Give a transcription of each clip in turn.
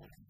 morning.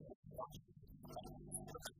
どうも。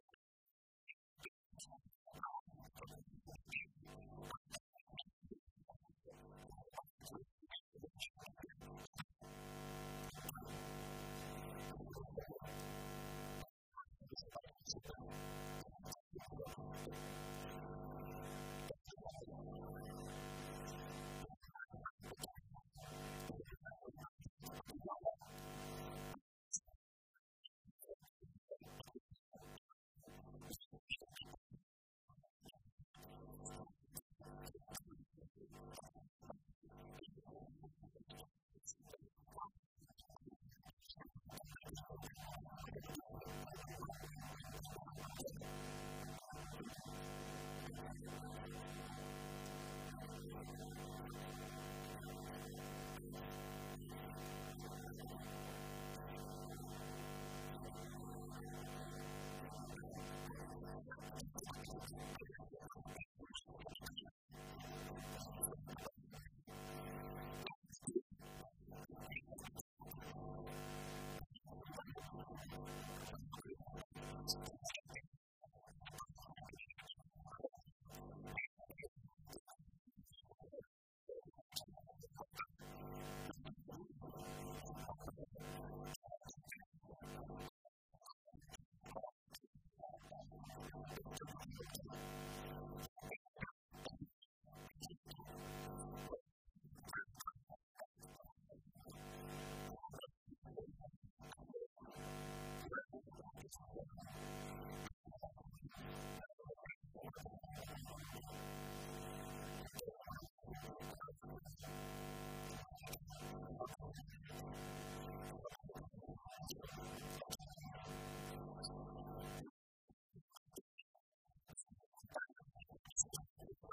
あ!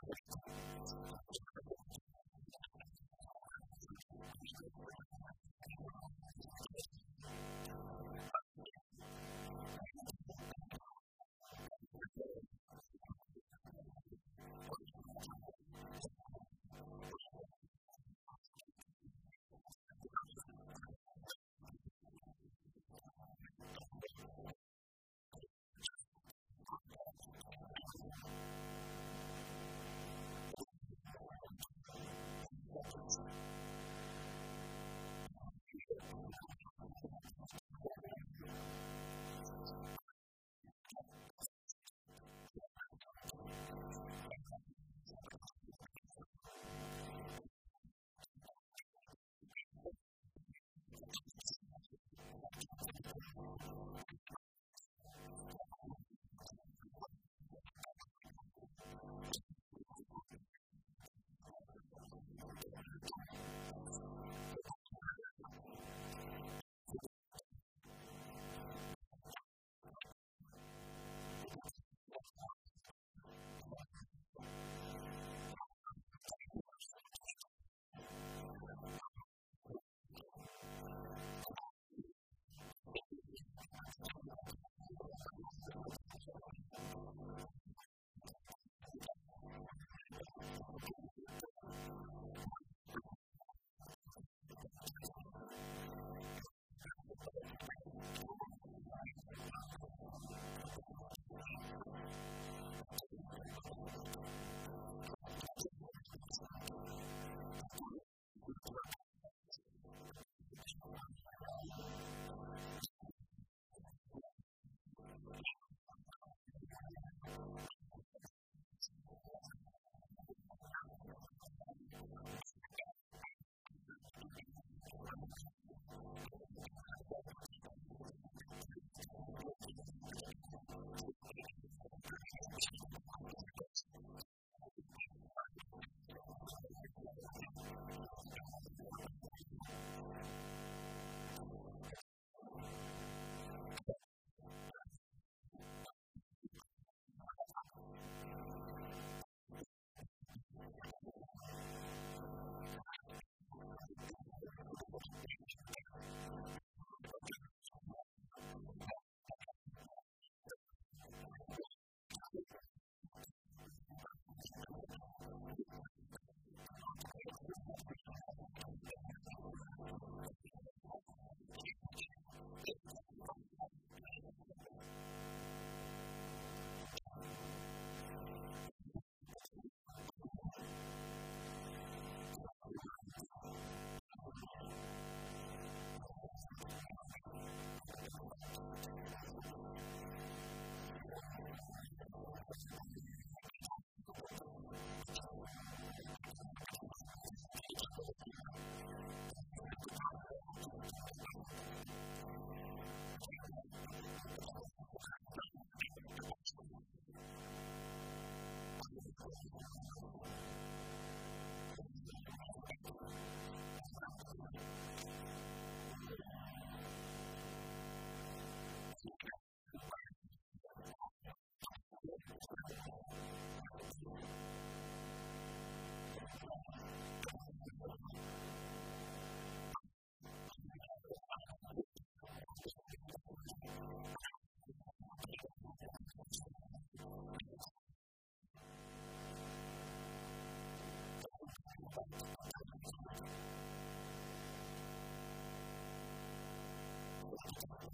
何?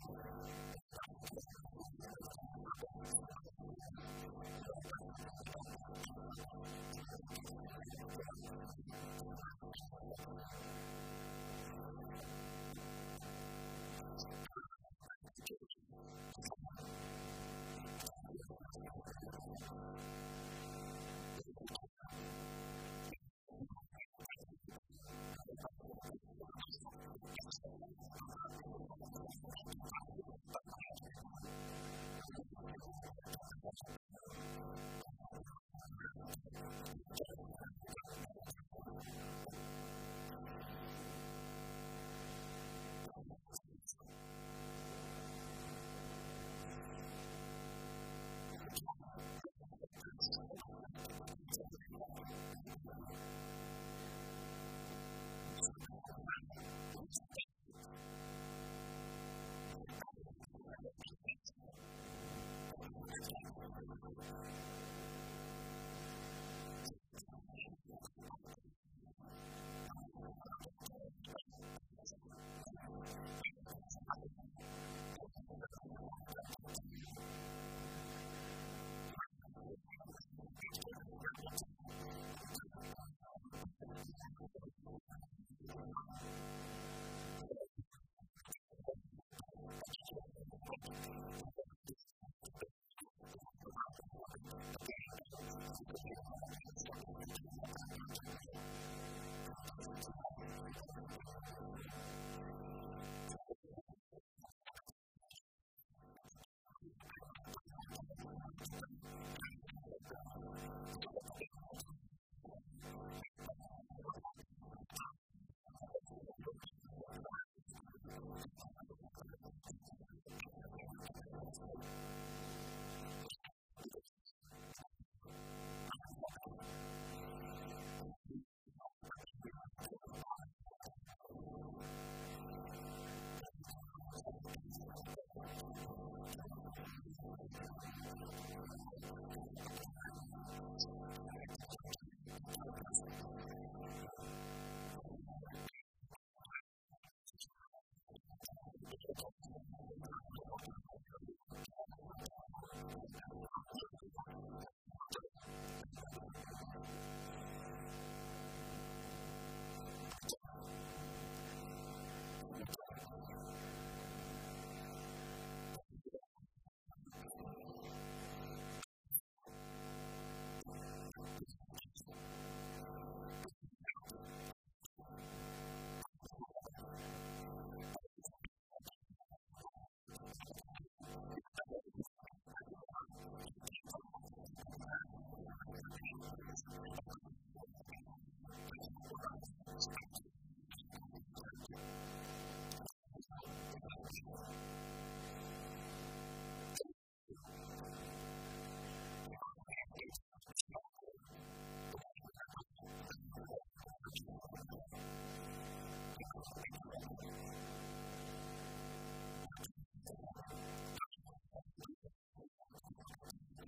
どうぞ。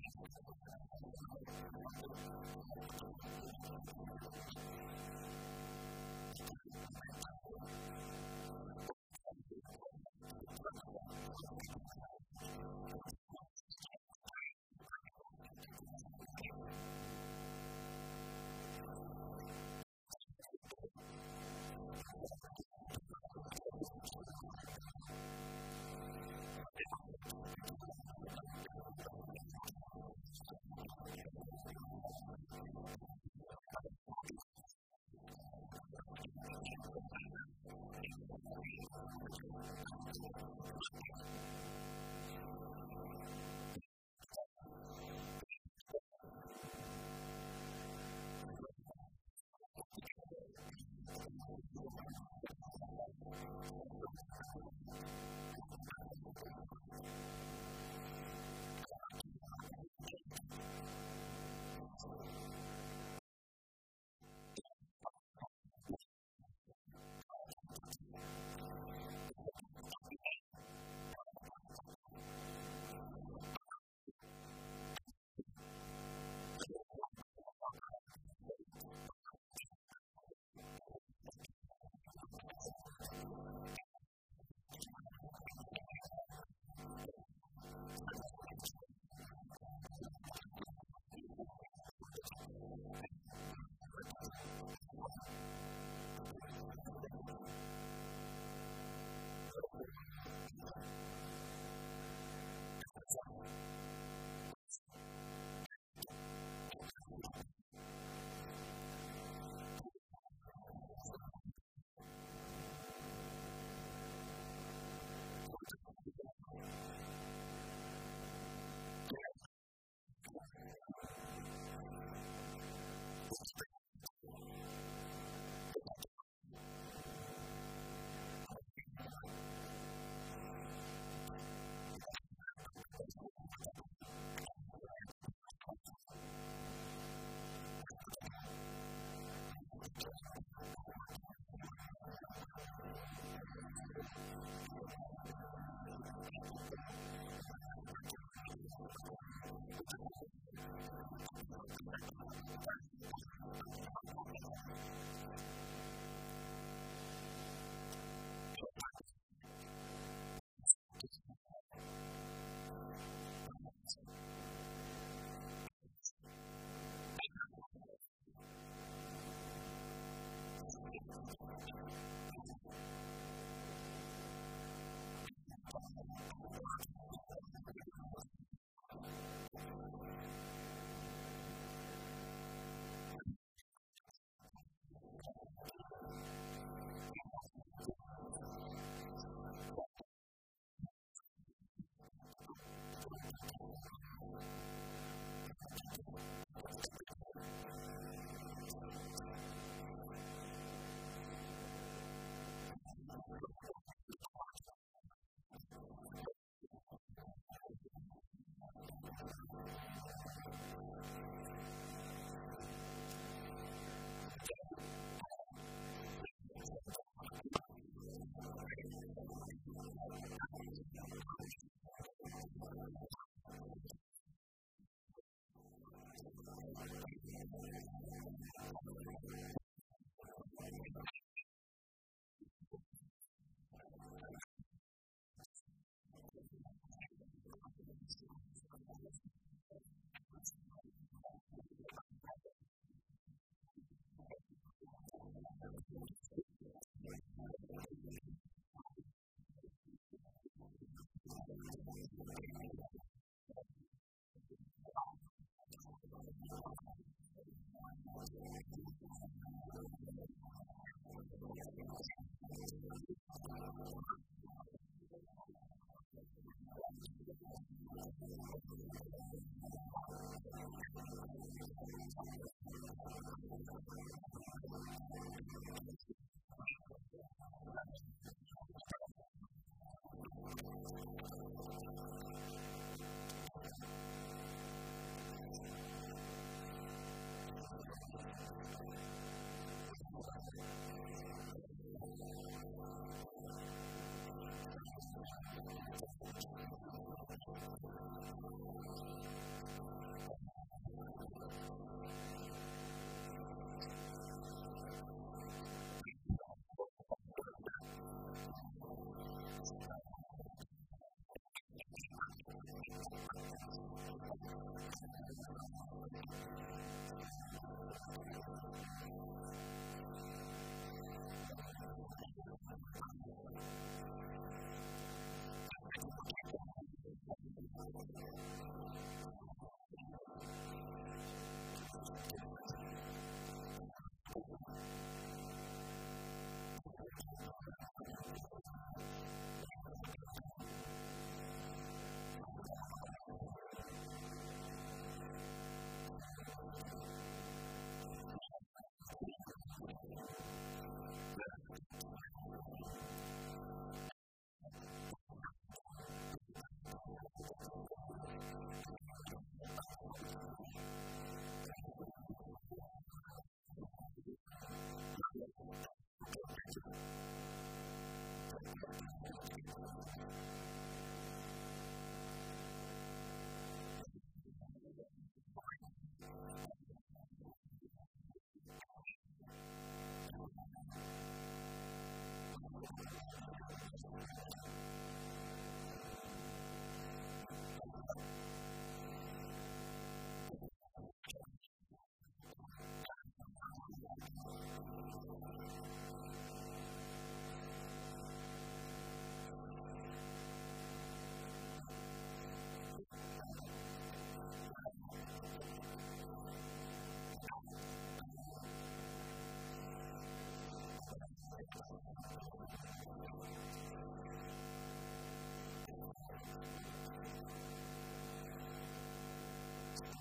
フフフフ。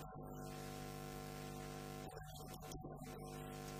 Thank you.